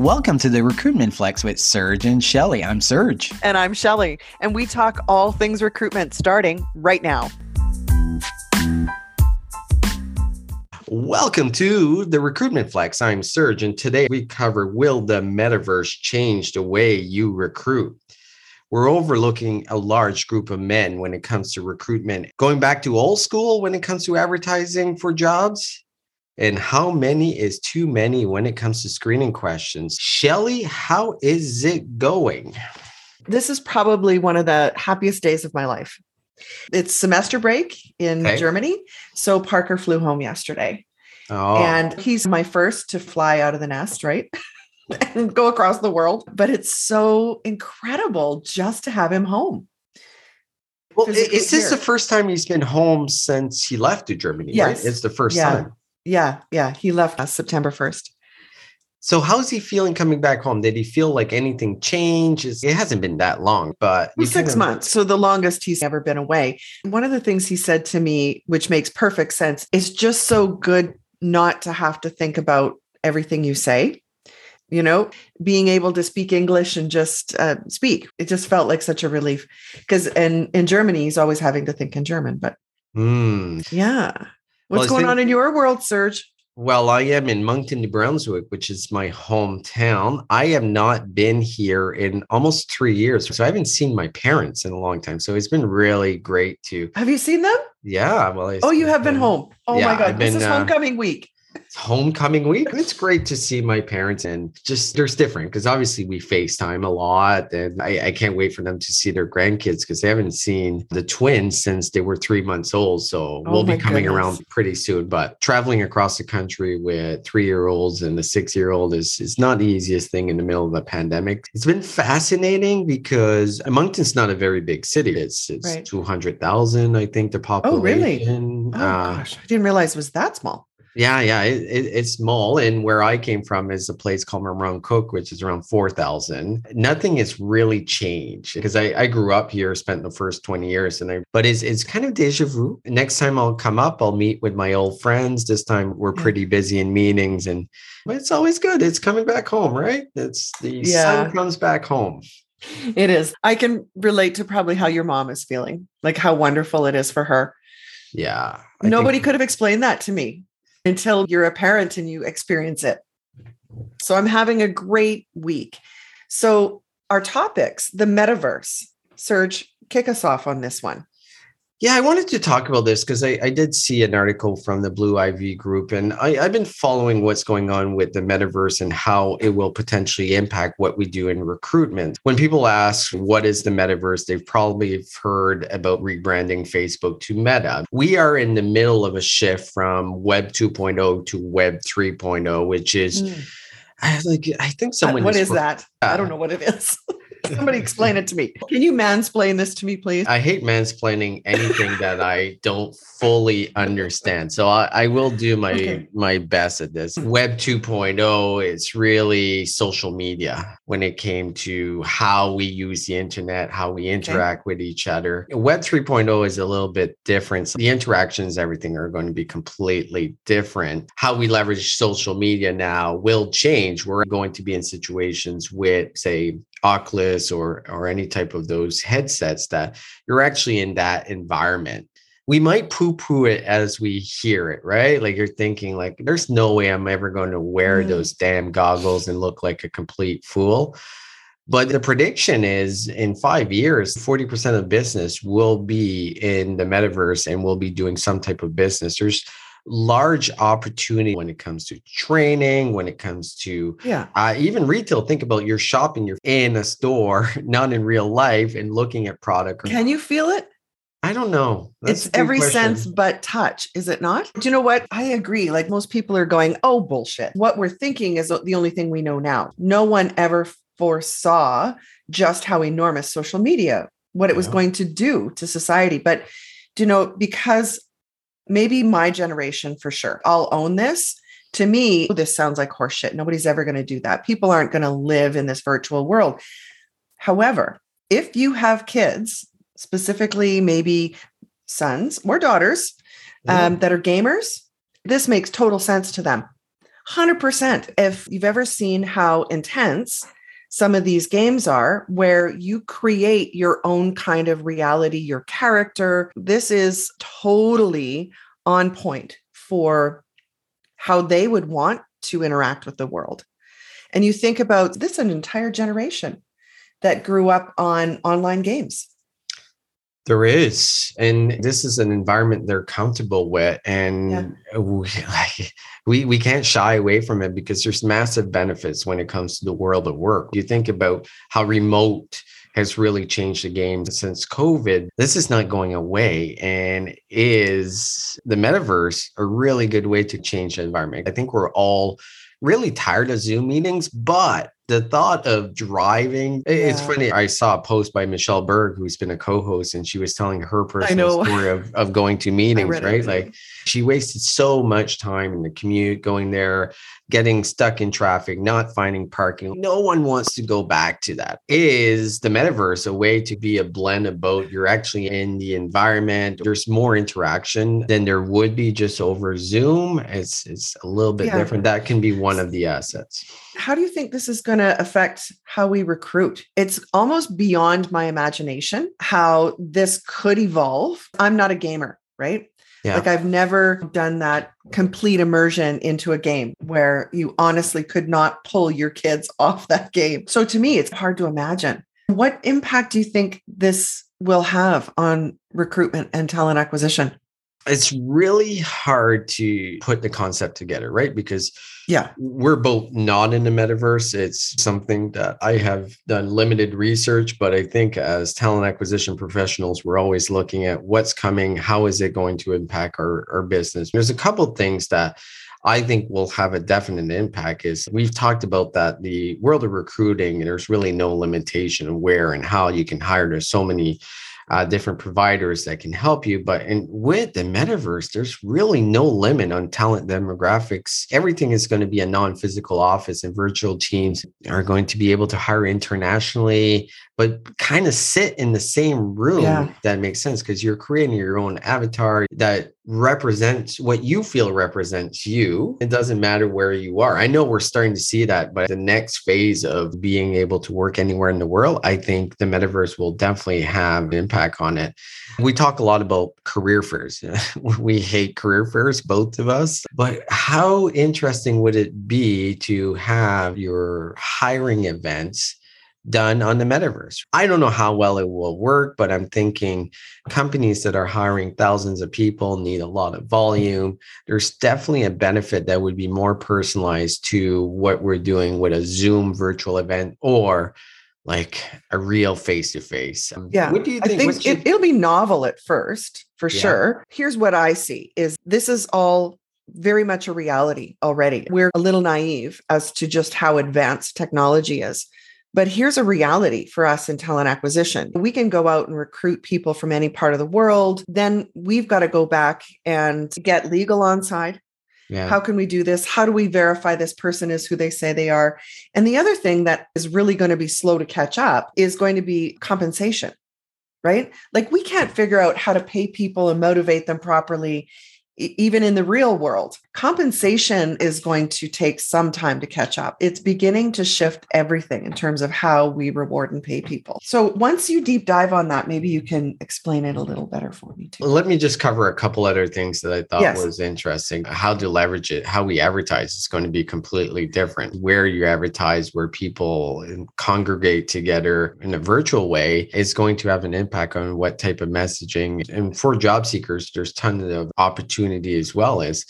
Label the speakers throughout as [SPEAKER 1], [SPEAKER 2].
[SPEAKER 1] Welcome to the Recruitment Flex with Serge and Shelly. I'm Serge.
[SPEAKER 2] And I'm Shelly. And we talk all things recruitment starting right now.
[SPEAKER 3] Welcome to the Recruitment Flex. I'm Serge, and today we cover Will the Metaverse change the way you recruit? We're overlooking a large group of men when it comes to recruitment, going back to old school when it comes to advertising for jobs, and how many is too many when it comes to screening questions. Shelly, how is it going?
[SPEAKER 2] This is probably one of the happiest days of my life. It's semester break in okay. Germany. So Parker flew home yesterday. Oh. And he's my first to fly out of the nest, right? and go across the world. But it's so incredible just to have him home.
[SPEAKER 3] Well, is this here. the first time he's been home since he left to Germany? Yes. Right? It's the first
[SPEAKER 2] yeah.
[SPEAKER 3] time.
[SPEAKER 2] Yeah, yeah. He left us September 1st.
[SPEAKER 3] So how's he feeling coming back home? Did he feel like anything changed? It hasn't been that long, but
[SPEAKER 2] six months. So the longest he's ever been away. One of the things he said to me, which makes perfect sense, is just so good not to have to think about everything you say. You know, being able to speak English and just uh, speak. It just felt like such a relief. Because in, in Germany, he's always having to think in German. But mm. yeah. What's well, going think, on in your world, Serge?
[SPEAKER 3] Well, I am in Moncton, New Brunswick, which is my hometown. I have not been here in almost three years. So I haven't seen my parents in a long time. So it's been really great to.
[SPEAKER 2] Have you seen them?
[SPEAKER 3] Yeah. Well,
[SPEAKER 2] I, oh, you have been home. Oh yeah, my God. Been, this is uh, homecoming week
[SPEAKER 3] it's homecoming week. It's great to see my parents and just there's different because obviously we FaceTime a lot and I, I can't wait for them to see their grandkids because they haven't seen the twins since they were three months old. So oh we'll be coming goodness. around pretty soon. But traveling across the country with three year olds and a six year old is, is not the easiest thing in the middle of a pandemic. It's been fascinating because Moncton's not a very big city. It's it's right. 200,000, I think, the population.
[SPEAKER 2] Oh, really? Oh, uh, gosh. I didn't realize it was that small.
[SPEAKER 3] Yeah, yeah, it, it, it's small. And where I came from is a place called Memramcook, which is around 4,000. Nothing has really changed because I, I grew up here, spent the first 20 years, and I, but it's, it's kind of deja vu. Next time I'll come up, I'll meet with my old friends. This time we're pretty busy in meetings, and but it's always good. It's coming back home, right? It's the yeah. sun comes back home.
[SPEAKER 2] It is. I can relate to probably how your mom is feeling, like how wonderful it is for her.
[SPEAKER 3] Yeah.
[SPEAKER 2] I Nobody think- could have explained that to me until you're a parent and you experience it. So I'm having a great week. So, our topics, the metaverse. Serge, kick us off on this one.
[SPEAKER 3] Yeah, I wanted to talk about this because I, I, did see an article from the Blue Ivy Group, and I, have been following what's going on with the metaverse and how it will potentially impact what we do in recruitment. When people ask what is the metaverse, they've probably heard about rebranding Facebook to Meta. We are in the middle of a shift from Web 2.0 to Web 3.0, which is. Mm. I like I think someone.
[SPEAKER 2] What is that? I don't know what it is. Somebody explain it to me. Can you mansplain this to me, please?
[SPEAKER 3] I hate mansplaining anything that I don't fully understand. So I, I will do my okay. my best at this. Web 2.0 is really social media when it came to how we use the internet, how we interact okay. with each other. Web 3.0 is a little bit different. So the interactions, everything are going to be completely different. How we leverage social media now will change. We're going to be in situations with, say, Oculus or or any type of those headsets that you're actually in that environment. We might poo-poo it as we hear it, right? Like you're thinking, like, there's no way I'm ever going to wear mm. those damn goggles and look like a complete fool. But the prediction is in five years, 40% of business will be in the metaverse and will be doing some type of business. There's large opportunity when it comes to training, when it comes to
[SPEAKER 2] yeah,
[SPEAKER 3] uh, even retail. Think about you're shopping, you're in a store, not in real life, and looking at product.
[SPEAKER 2] Can you feel it?
[SPEAKER 3] I don't know.
[SPEAKER 2] That's it's every question. sense but touch, is it not? Do you know what? I agree. Like most people are going, oh, bullshit. What we're thinking is the only thing we know now. No one ever foresaw just how enormous social media, what it was going to do to society. But, do you know, because maybe my generation for sure. I'll own this. To me, this sounds like horseshit. Nobody's ever going to do that. People aren't going to live in this virtual world. However, if you have kids, specifically maybe sons or daughters um, that are gamers, this makes total sense to them. 100%. If you've ever seen how intense some of these games are, where you create your own kind of reality, your character, this is totally on point for how they would want to interact with the world. And you think about this an entire generation that grew up on online games.
[SPEAKER 3] There is, and this is an environment they're comfortable with, and yeah. we, like, we we can't shy away from it because there's massive benefits when it comes to the world of work. You think about how remote has really changed the game since COVID. This is not going away, and is the metaverse a really good way to change the environment? I think we're all really tired of Zoom meetings, but the thought of driving yeah. it's funny i saw a post by michelle berg who's been a co-host and she was telling her personal story of, of going to meetings right? like she wasted so much time in the commute going there getting stuck in traffic not finding parking. No one wants to go back to that. Is the metaverse a way to be a blend of both? You're actually in the environment there's more interaction than there would be just over zoom. It's it's a little bit yeah. different. That can be one of the assets
[SPEAKER 2] how do you think this is going to affect how we recruit? It's almost beyond my imagination how this could evolve. I'm not a gamer, right? Yeah. Like I've never done that complete immersion into a game where you honestly could not pull your kids off that game. So to me, it's hard to imagine. What impact do you think this will have on recruitment and talent acquisition?
[SPEAKER 3] It's really hard to put the concept together, right? Because yeah we're both not in the metaverse it's something that i have done limited research but i think as talent acquisition professionals we're always looking at what's coming how is it going to impact our, our business there's a couple things that I think will have a definite impact is we've talked about that the world of recruiting, there's really no limitation of where and how you can hire. There's so many uh, different providers that can help you. But in, with the metaverse, there's really no limit on talent demographics. Everything is going to be a non physical office, and virtual teams are going to be able to hire internationally, but kind of sit in the same room. Yeah. That makes sense because you're creating your own avatar that represents what you feel represents you. It doesn't matter where you are. I know we're starting to see that, but the next phase of being able to work anywhere in the world, I think the metaverse will definitely have an impact on it. We talk a lot about career fairs. we hate career fairs, both of us. But how interesting would it be to have your hiring events done on the metaverse. I don't know how well it will work, but I'm thinking companies that are hiring thousands of people need a lot of volume. There's definitely a benefit that would be more personalized to what we're doing with a Zoom virtual event or like a real face to face.
[SPEAKER 2] Yeah. What do you think? I think it, will be novel at first, for yeah. sure. Here's what I see is this is all very much a reality already. We're a little naive as to just how advanced technology is. But here's a reality for us in talent acquisition. We can go out and recruit people from any part of the world. Then we've got to go back and get legal on side. Yeah. How can we do this? How do we verify this person is who they say they are? And the other thing that is really going to be slow to catch up is going to be compensation, right? Like we can't figure out how to pay people and motivate them properly even in the real world, compensation is going to take some time to catch up. It's beginning to shift everything in terms of how we reward and pay people. So once you deep dive on that, maybe you can explain it a little better for me too.
[SPEAKER 3] Let me just cover a couple other things that I thought yes. was interesting. How to leverage it, how we advertise is going to be completely different. Where you advertise, where people congregate together in a virtual way is going to have an impact on what type of messaging. And for job seekers, there's tons of opportunity as well is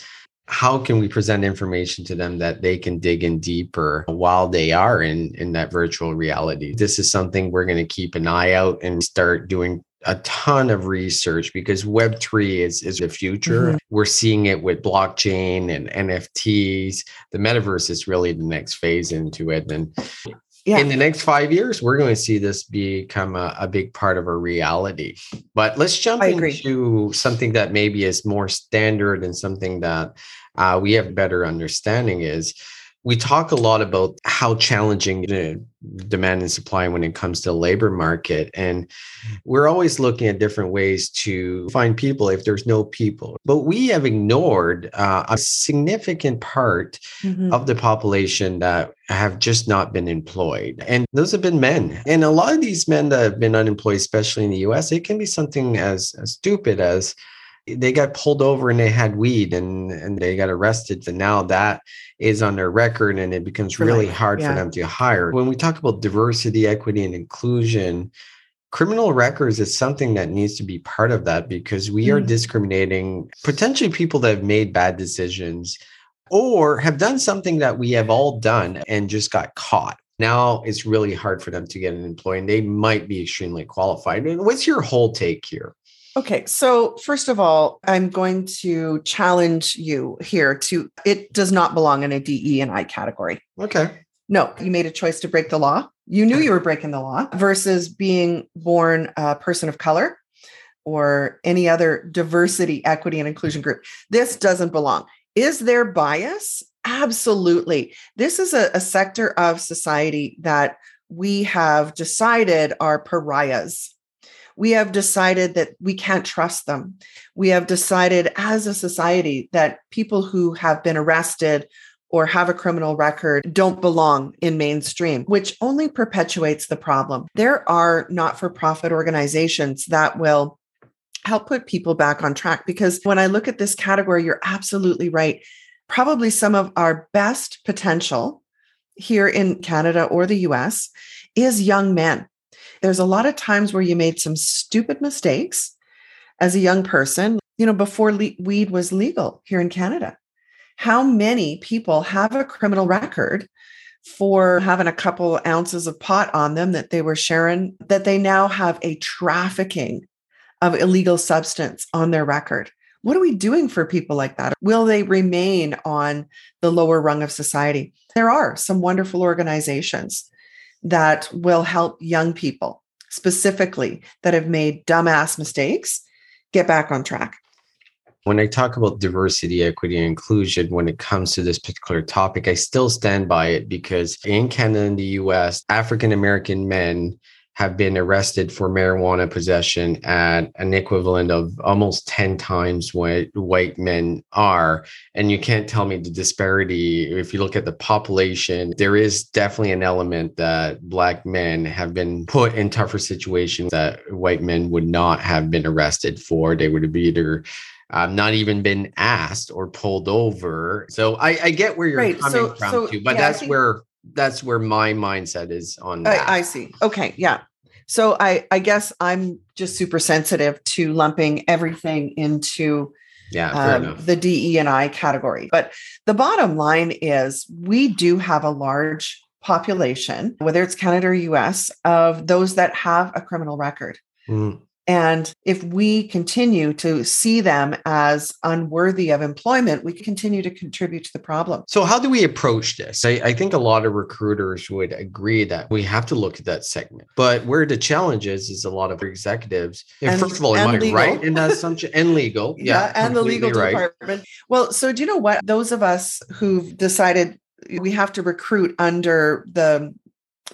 [SPEAKER 3] how can we present information to them that they can dig in deeper while they are in in that virtual reality? This is something we're going to keep an eye out and start doing a ton of research because web3 is is the future. Mm-hmm. we're seeing it with blockchain and nfts the metaverse is really the next phase into it. And yeah. in the next five years, we're going to see this become a, a big part of our reality. But let's jump into something that maybe is more standard and something that uh, we have better understanding is we talk a lot about how challenging the demand and supply when it comes to labor market and we're always looking at different ways to find people if there's no people but we have ignored uh, a significant part mm-hmm. of the population that have just not been employed and those have been men and a lot of these men that have been unemployed especially in the us it can be something as, as stupid as they got pulled over and they had weed and and they got arrested and now that is on their record and it becomes really hard yeah. for them to hire when we talk about diversity equity and inclusion criminal records is something that needs to be part of that because we mm. are discriminating potentially people that have made bad decisions or have done something that we have all done and just got caught now it's really hard for them to get an employee and they might be extremely qualified And what's your whole take here
[SPEAKER 2] Okay, so first of all, I'm going to challenge you here to it does not belong in a DE and I category.
[SPEAKER 3] Okay.
[SPEAKER 2] No, you made a choice to break the law. You knew you were breaking the law versus being born a person of color or any other diversity, equity, and inclusion group. This doesn't belong. Is there bias? Absolutely. This is a, a sector of society that we have decided are pariahs we have decided that we can't trust them. We have decided as a society that people who have been arrested or have a criminal record don't belong in mainstream, which only perpetuates the problem. There are not for profit organizations that will help put people back on track because when I look at this category, you're absolutely right. Probably some of our best potential here in Canada or the US is young men there's a lot of times where you made some stupid mistakes as a young person, you know, before le- weed was legal here in Canada. How many people have a criminal record for having a couple ounces of pot on them that they were sharing, that they now have a trafficking of illegal substance on their record? What are we doing for people like that? Will they remain on the lower rung of society? There are some wonderful organizations that will help young people specifically that have made dumbass mistakes get back on track.
[SPEAKER 3] When I talk about diversity, equity, and inclusion, when it comes to this particular topic, I still stand by it because in Canada and the US, African American men have been arrested for marijuana possession at an equivalent of almost 10 times what white men are. And you can't tell me the disparity. If you look at the population, there is definitely an element that Black men have been put in tougher situations that white men would not have been arrested for. They would have either um, not even been asked or pulled over. So I, I get where you're right. coming so, from so, too, but yeah, that's think- where that's where my mindset is on that.
[SPEAKER 2] I, I, see. Okay. Yeah. So I, I guess I'm just super sensitive to lumping everything into
[SPEAKER 3] yeah, um,
[SPEAKER 2] the DE and I category. But the bottom line is we do have a large population, whether it's Canada or US, of those that have a criminal record. Mm. And if we continue to see them as unworthy of employment, we continue to contribute to the problem.
[SPEAKER 3] So, how do we approach this? I, I, think a lot of recruiters would agree that we have to look at that segment. But where the challenge is, is a lot of executives. And, first of all, am I legal. right in that assumption? And legal. Yeah.
[SPEAKER 2] yeah and the legal right. department. Well, so do you know what? Those of us who've decided we have to recruit under the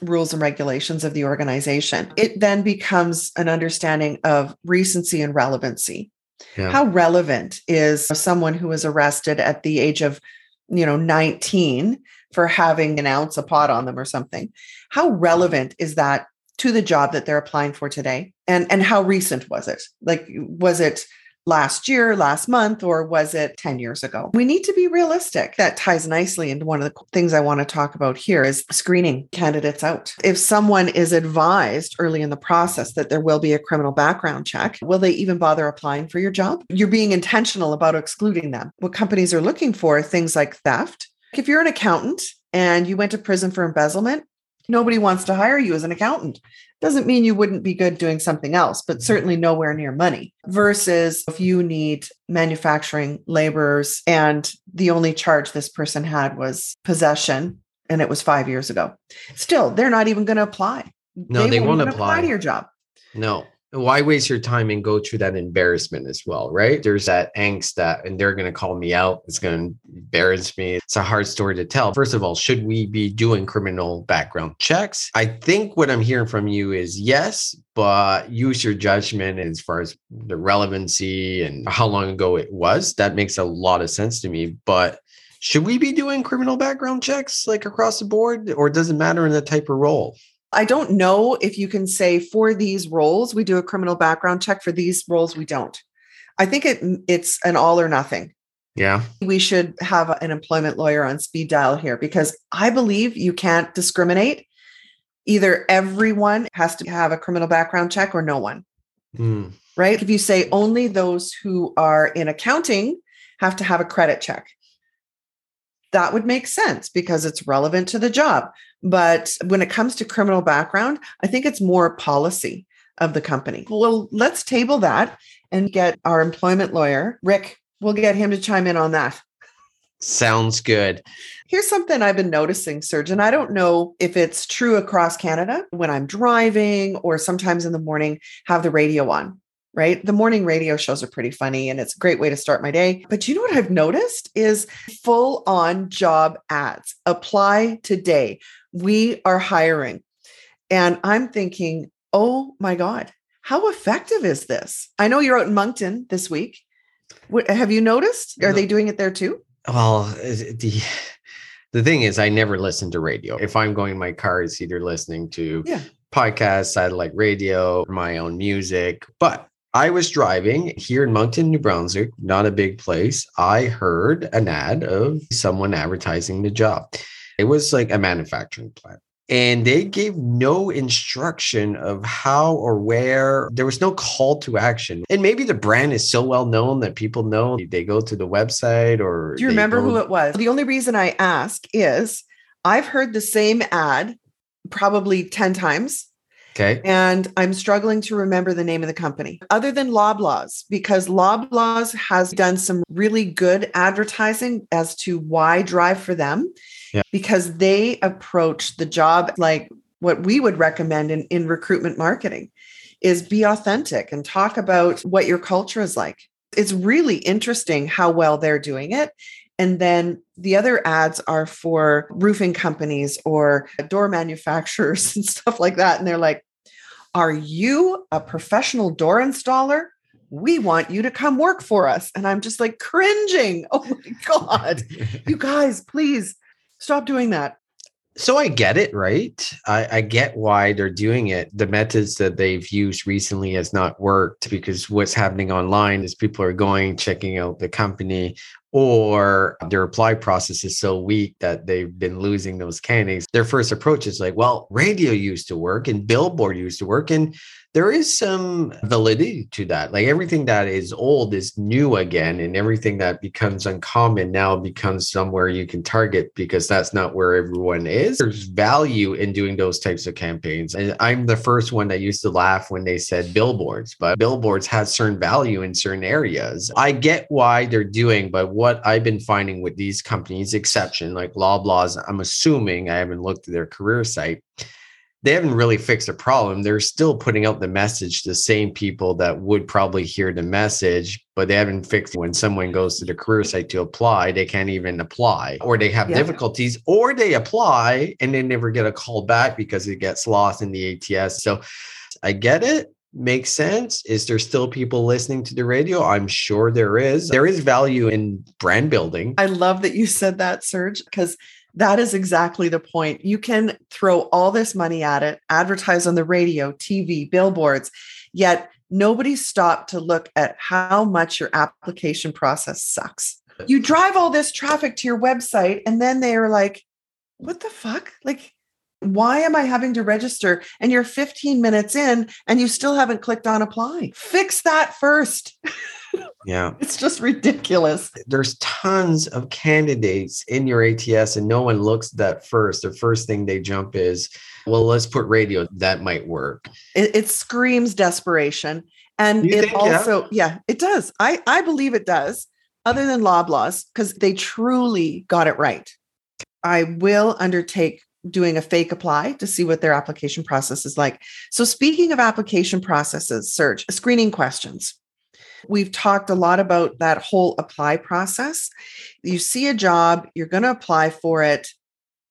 [SPEAKER 2] rules and regulations of the organization. It then becomes an understanding of recency and relevancy. Yeah. How relevant is someone who was arrested at the age of, you know, 19 for having an ounce of pot on them or something? How relevant is that to the job that they're applying for today? And and how recent was it? Like was it last year, last month, or was it 10 years ago? We need to be realistic. That ties nicely into one of the things I want to talk about here is screening candidates out. If someone is advised early in the process that there will be a criminal background check, will they even bother applying for your job? You're being intentional about excluding them. What companies are looking for things like theft. If you're an accountant and you went to prison for embezzlement, nobody wants to hire you as an accountant. Doesn't mean you wouldn't be good doing something else, but mm-hmm. certainly nowhere near money. Versus if you need manufacturing laborers and the only charge this person had was possession and it was five years ago. Still, they're not even going to apply.
[SPEAKER 3] No, they, they won't apply. apply
[SPEAKER 2] to your job.
[SPEAKER 3] No. Why waste your time and go through that embarrassment as well, right? There's that angst that, and they're going to call me out. It's going to embarrass me. It's a hard story to tell. First of all, should we be doing criminal background checks? I think what I'm hearing from you is yes, but use your judgment as far as the relevancy and how long ago it was. That makes a lot of sense to me. But should we be doing criminal background checks like across the board, or does it matter in the type of role?
[SPEAKER 2] I don't know if you can say for these roles we do a criminal background check for these roles we don't. I think it it's an all or nothing.
[SPEAKER 3] Yeah.
[SPEAKER 2] We should have an employment lawyer on speed dial here because I believe you can't discriminate. Either everyone has to have a criminal background check or no one.
[SPEAKER 3] Mm.
[SPEAKER 2] Right? If you say only those who are in accounting have to have a credit check that would make sense because it's relevant to the job. But when it comes to criminal background, I think it's more policy of the company. Well, let's table that and get our employment lawyer, Rick, we'll get him to chime in on that.
[SPEAKER 3] Sounds good.
[SPEAKER 2] Here's something I've been noticing, Surgeon. I don't know if it's true across Canada when I'm driving or sometimes in the morning, have the radio on right? The morning radio shows are pretty funny and it's a great way to start my day. But you know what I've noticed is full on job ads. Apply today. We are hiring. And I'm thinking, oh my God, how effective is this? I know you're out in Moncton this week. What, have you noticed? Are they doing it there too?
[SPEAKER 3] Well, the the thing is, I never listen to radio. If I'm going in my car, it's either listening to yeah. podcasts, satellite radio, my own music. But I was driving here in Moncton, New Brunswick, not a big place. I heard an ad of someone advertising the job. It was like a manufacturing plant. And they gave no instruction of how or where. There was no call to action. And maybe the brand is so well known that people know they go to the website or.
[SPEAKER 2] Do you remember who it was? The only reason I ask is I've heard the same ad probably 10 times
[SPEAKER 3] Okay.
[SPEAKER 2] And I'm struggling to remember the name of the company other than Loblaws, because Loblaws has done some really good advertising as to why drive for them, yeah. because they approach the job like what we would recommend in, in recruitment marketing is be authentic and talk about what your culture is like. It's really interesting how well they're doing it. And then the other ads are for roofing companies or door manufacturers and stuff like that. And they're like, Are you a professional door installer? We want you to come work for us. And I'm just like cringing. Oh my God. you guys, please stop doing that.
[SPEAKER 3] So I get it, right? I, I, get why they're doing it. The methods that they've used recently has not worked because what's happening online is people are going, checking out the company, or their apply process is so weak that they've been losing those candidates. Their first approach is like, well, radio used to work and billboard used to work. And there is some validity to that. Like everything that is old is new again, and everything that becomes uncommon now becomes somewhere you can target because that's not where everyone is. There's value in doing those types of campaigns. And I'm the first one that used to laugh when they said billboards, but billboards have certain value in certain areas. I get why they're doing, but what I've been finding with these companies, exception like Loblaws, I'm assuming I haven't looked at their career site they haven't really fixed a problem. They're still putting out the message to the same people that would probably hear the message, but they haven't fixed it. when someone goes to the career site to apply, they can't even apply, or they have yeah. difficulties, or they apply and they never get a call back because it gets lost in the ATS. So I get it. Makes sense. Is there still people listening to the radio? I'm sure there is. There is value in brand building.
[SPEAKER 2] I love that you said that, Serge, because that is exactly the point. You can throw all this money at it, advertise on the radio, TV, billboards, yet nobody stopped to look at how much your application process sucks. You drive all this traffic to your website, and then they are like, what the fuck? Like, why am I having to register? And you're 15 minutes in and you still haven't clicked on apply. Fix that first.
[SPEAKER 3] Yeah.
[SPEAKER 2] It's just ridiculous.
[SPEAKER 3] There's tons of candidates in your ATS and no one looks that first. The first thing they jump is, well, let's put radio. That might work.
[SPEAKER 2] It, it screams desperation. And it think, also, yeah? yeah, it does. I, I believe it does, other than Loblaws, because they truly got it right. I will undertake doing a fake apply to see what their application process is like. So, speaking of application processes, Serge screening questions. We've talked a lot about that whole apply process. You see a job, you're going to apply for it.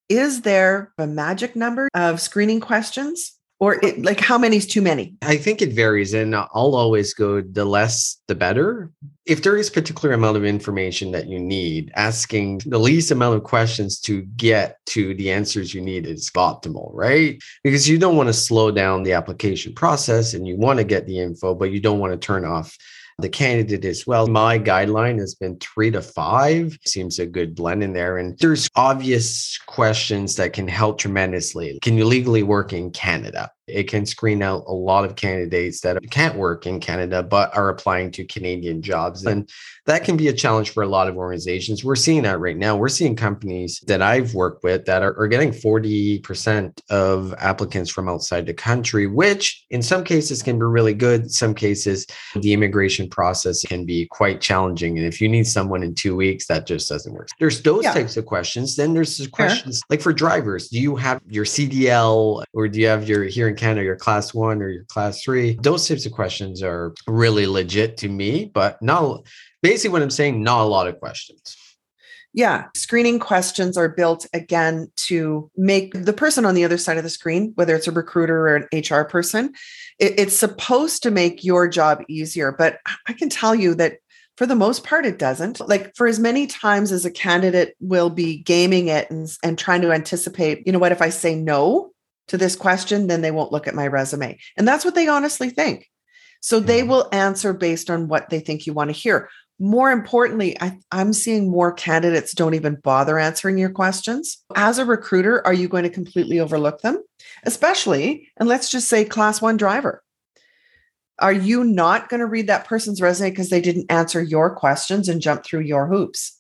[SPEAKER 2] Is there a magic number of screening questions? Or it, like how many is too many?
[SPEAKER 3] I think it varies, and I'll always go the less the better. If there is particular amount of information that you need, asking the least amount of questions to get to the answers you need is optimal, right? Because you don't want to slow down the application process and you want to get the info, but you don't want to turn off the candidate as well. My guideline has been three to five. Seems a good blend in there. And there's obvious questions that can help tremendously. Can you legally work in Canada? It can screen out a lot of candidates that can't work in Canada but are applying to Canadian jobs. And that can be a challenge for a lot of organizations. We're seeing that right now. We're seeing companies that I've worked with that are, are getting 40% of applicants from outside the country, which in some cases can be really good. Some cases, the immigration process can be quite challenging. And if you need someone in two weeks, that just doesn't work. There's those yeah. types of questions. Then there's questions like for drivers, do you have your CDL or do you have your here in Canada, your class one or your class three? Those types of questions are really legit to me, but not basically what I'm saying, not a lot of questions.
[SPEAKER 2] Yeah, screening questions are built again to make the person on the other side of the screen, whether it's a recruiter or an HR person, it, it's supposed to make your job easier. But I can tell you that for the most part, it doesn't. Like for as many times as a candidate will be gaming it and, and trying to anticipate, you know what, if I say no to this question, then they won't look at my resume. And that's what they honestly think. So they will answer based on what they think you want to hear more importantly, I, am seeing more candidates don't even bother answering your questions. As a recruiter, are you going to completely overlook them? Especially, and let's just say class one driver. Are you not going to read that person's resume because they didn't answer your questions and jump through your hoops?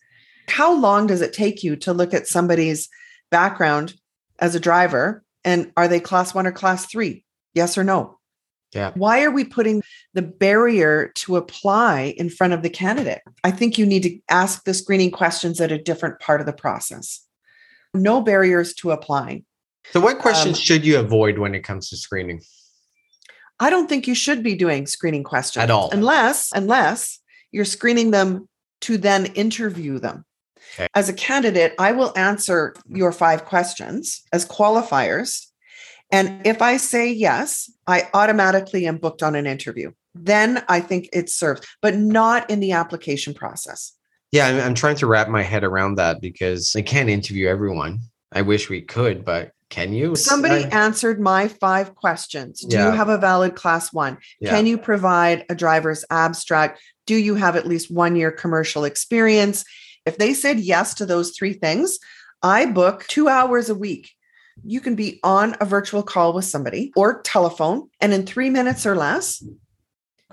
[SPEAKER 2] How long does it take you to look at somebody's background as a driver? And are they class one or class three? Yes or no?
[SPEAKER 3] Yeah.
[SPEAKER 2] Why are we putting the barrier to apply in front of the candidate? I think you need to ask the screening questions at a different part of the process. No barriers to applying.
[SPEAKER 3] So, what questions um, should you avoid when it comes to screening?
[SPEAKER 2] I don't think you should be doing screening questions
[SPEAKER 3] at all,
[SPEAKER 2] unless unless you're screening them to then interview them. Okay. As a candidate, I will answer your five questions as qualifiers and if I say yes, I automatically am booked on an interview. Then I think it serves, but not in the application process.
[SPEAKER 3] Yeah, I'm, I'm trying to wrap my head around that because I can't interview everyone. I wish we could, but can you?
[SPEAKER 2] Somebody I, answered my five questions. Do yeah. you have a valid class one? Yeah. Can you provide a driver's abstract? Do you have at least one year commercial experience? If they said yes to those three things, I book two hours a week you can be on a virtual call with somebody or telephone, and in three minutes or less,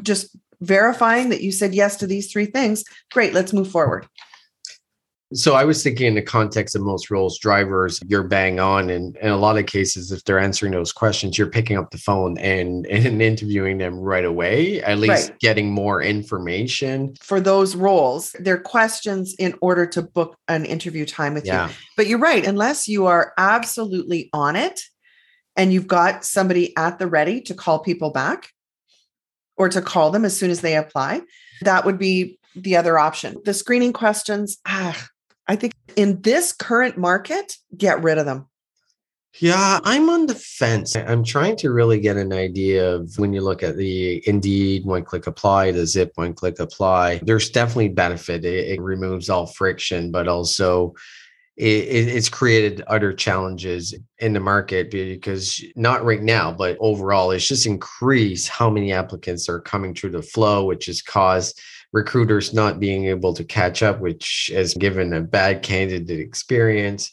[SPEAKER 2] just verifying that you said yes to these three things. Great, let's move forward.
[SPEAKER 3] So I was thinking in the context of most roles, drivers, you're bang on. And in a lot of cases, if they're answering those questions, you're picking up the phone and, and interviewing them right away, at least right. getting more information.
[SPEAKER 2] For those roles, they're questions in order to book an interview time with yeah. you. But you're right, unless you are absolutely on it and you've got somebody at the ready to call people back or to call them as soon as they apply, that would be the other option. The screening questions, ah, I think in this current market, get rid of them.
[SPEAKER 3] Yeah, I'm on the fence. I'm trying to really get an idea of when you look at the Indeed one click apply, the Zip one click apply. There's definitely benefit. It, it removes all friction, but also it, it's created other challenges in the market because not right now, but overall, it's just increased how many applicants are coming through the flow, which has caused recruiters not being able to catch up, which has given a bad candidate experience.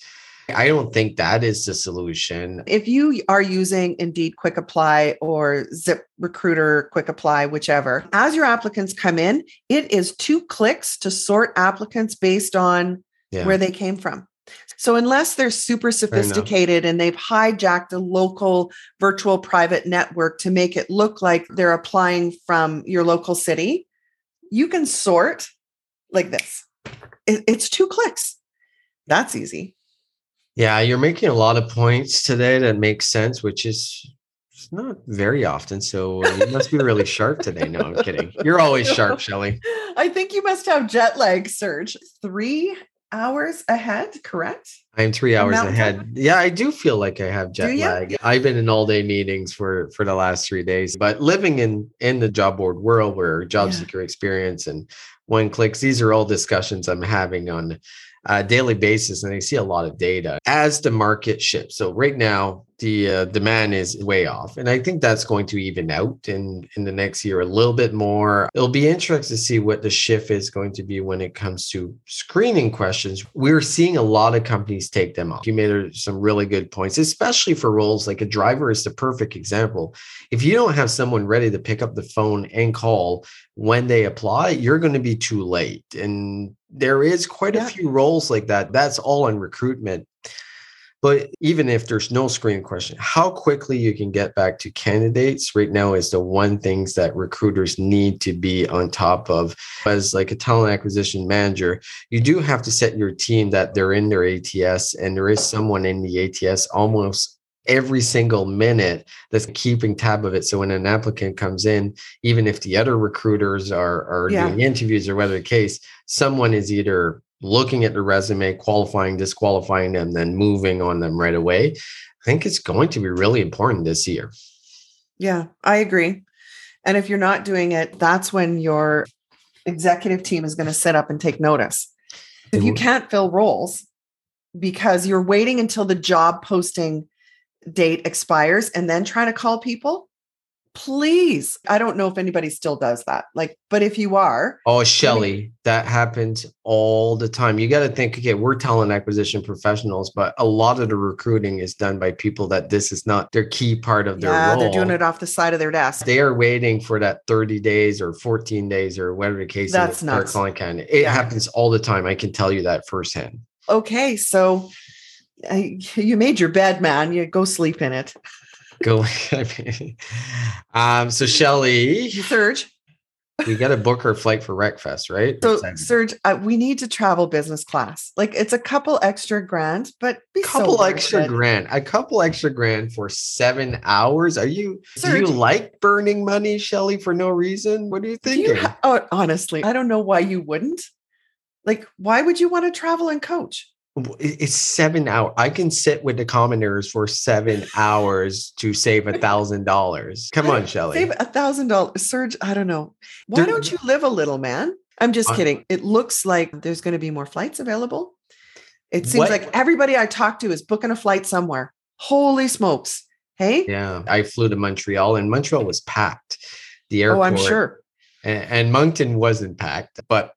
[SPEAKER 3] I don't think that is the solution.
[SPEAKER 2] If you are using Indeed Quick Apply or Zip Recruiter Quick Apply, whichever, as your applicants come in, it is two clicks to sort applicants based on yeah. where they came from. So, unless they're super sophisticated and they've hijacked a local virtual private network to make it look like they're applying from your local city, you can sort like this. it's two clicks. That's easy.
[SPEAKER 3] Yeah, you're making a lot of points today that make sense, which is not very often. So you must be really sharp today. No, I'm kidding. You're always sharp, Shelly.
[SPEAKER 2] I think you must have jet lag, Serge. Three hours ahead, correct?
[SPEAKER 3] I'm three hours ahead. Time? Yeah, I do feel like I have jet lag. I've been in all day meetings for for the last three days. But living in in the job board world where job yeah. seeker experience and one clicks, these are all discussions I'm having on a daily basis and I see a lot of data as the market shifts. So right now, the uh, demand is way off, and I think that's going to even out in in the next year a little bit more. It'll be interesting to see what the shift is going to be when it comes to screening questions. We're seeing a lot of companies take them off. You made some really good points, especially for roles like a driver is the perfect example. If you don't have someone ready to pick up the phone and call when they apply, you're going to be too late, and there is quite yeah. a few roles like that. That's all in recruitment. But even if there's no screening question, how quickly you can get back to candidates right now is the one things that recruiters need to be on top of. As like a talent acquisition manager, you do have to set your team that they're in their ATS and there is someone in the ATS almost every single minute that's keeping tab of it. So when an applicant comes in, even if the other recruiters are, are yeah. doing interviews or whether the case, someone is either looking at the resume, qualifying, disqualifying them, then moving on them right away. I think it's going to be really important this year.
[SPEAKER 2] Yeah, I agree. And if you're not doing it, that's when your executive team is going to sit up and take notice. If you can't fill roles because you're waiting until the job posting date expires and then trying to call people, please i don't know if anybody still does that like but if you are
[SPEAKER 3] oh shelly I mean, that happens all the time. You got to think okay we're talent acquisition professionals but a lot of the recruiting is done by people that this is not their key part of their yeah, role
[SPEAKER 2] they're doing it off the side of their desk.
[SPEAKER 3] They are waiting for that 30 days or 14 days or whatever the case
[SPEAKER 2] that's is not
[SPEAKER 3] it yeah. happens all the time i can tell you that firsthand.
[SPEAKER 2] Okay so you made your bed man. You go sleep in it
[SPEAKER 3] Go. um, so Shelly,
[SPEAKER 2] Serge,
[SPEAKER 3] we got to book her flight for RecFest, right?
[SPEAKER 2] So Serge, uh, we need to travel business class. Like it's a couple extra grand, but
[SPEAKER 3] a couple so extra grand, a couple extra grand for seven hours. Are you? Serge, do you like burning money, Shelly, for no reason? What are you thinking? You ha-
[SPEAKER 2] oh, honestly, I don't know why you wouldn't. Like, why would you want to travel and coach?
[SPEAKER 3] It's seven hours. I can sit with the commoners for seven hours to save a thousand dollars. Come on, Shelly.
[SPEAKER 2] Save a thousand dollars. Serge, I don't know. Why don't you live a little, man? I'm just kidding. It looks like there's going to be more flights available. It seems what? like everybody I talk to is booking a flight somewhere. Holy smokes. Hey?
[SPEAKER 3] Yeah. I flew to Montreal and Montreal was packed. The airport.
[SPEAKER 2] Oh, I'm sure.
[SPEAKER 3] And, and Moncton wasn't packed, but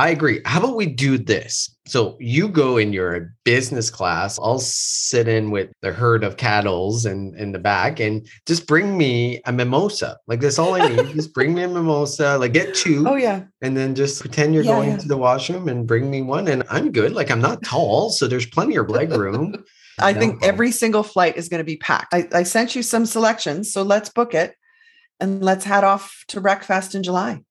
[SPEAKER 3] I agree. How about we do this? So you go in your business class. I'll sit in with the herd of cattles and in, in the back and just bring me a mimosa. Like that's all I need. just bring me a mimosa. Like get two.
[SPEAKER 2] Oh yeah.
[SPEAKER 3] And then just pretend you're yeah, going yeah. to the washroom and bring me one. And I'm good. Like I'm not tall, so there's plenty of leg room.
[SPEAKER 2] I no. think every single flight is going to be packed. I, I sent you some selections, so let's book it and let's head off to RecFest in July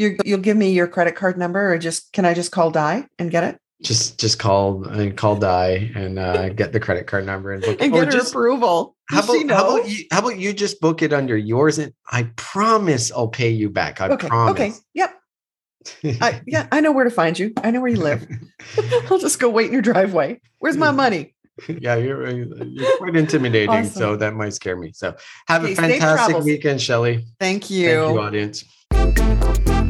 [SPEAKER 2] you will give me your credit card number or just can I just call Die and get it?
[SPEAKER 3] Just just call and uh, call Die and uh, get the credit card number and book
[SPEAKER 2] and get her just, approval.
[SPEAKER 3] How about, how about you how about you just book it under yours and I promise I'll pay you back. I
[SPEAKER 2] okay.
[SPEAKER 3] promise.
[SPEAKER 2] Okay. Yep. I, yeah, I know where to find you. I know where you live. I'll just go wait in your driveway. Where's my money?
[SPEAKER 3] yeah, you're, uh, you're quite intimidating. Awesome. So that might scare me. So have okay, a fantastic weekend, Shelly.
[SPEAKER 2] Thank you.
[SPEAKER 3] Thank you, audience.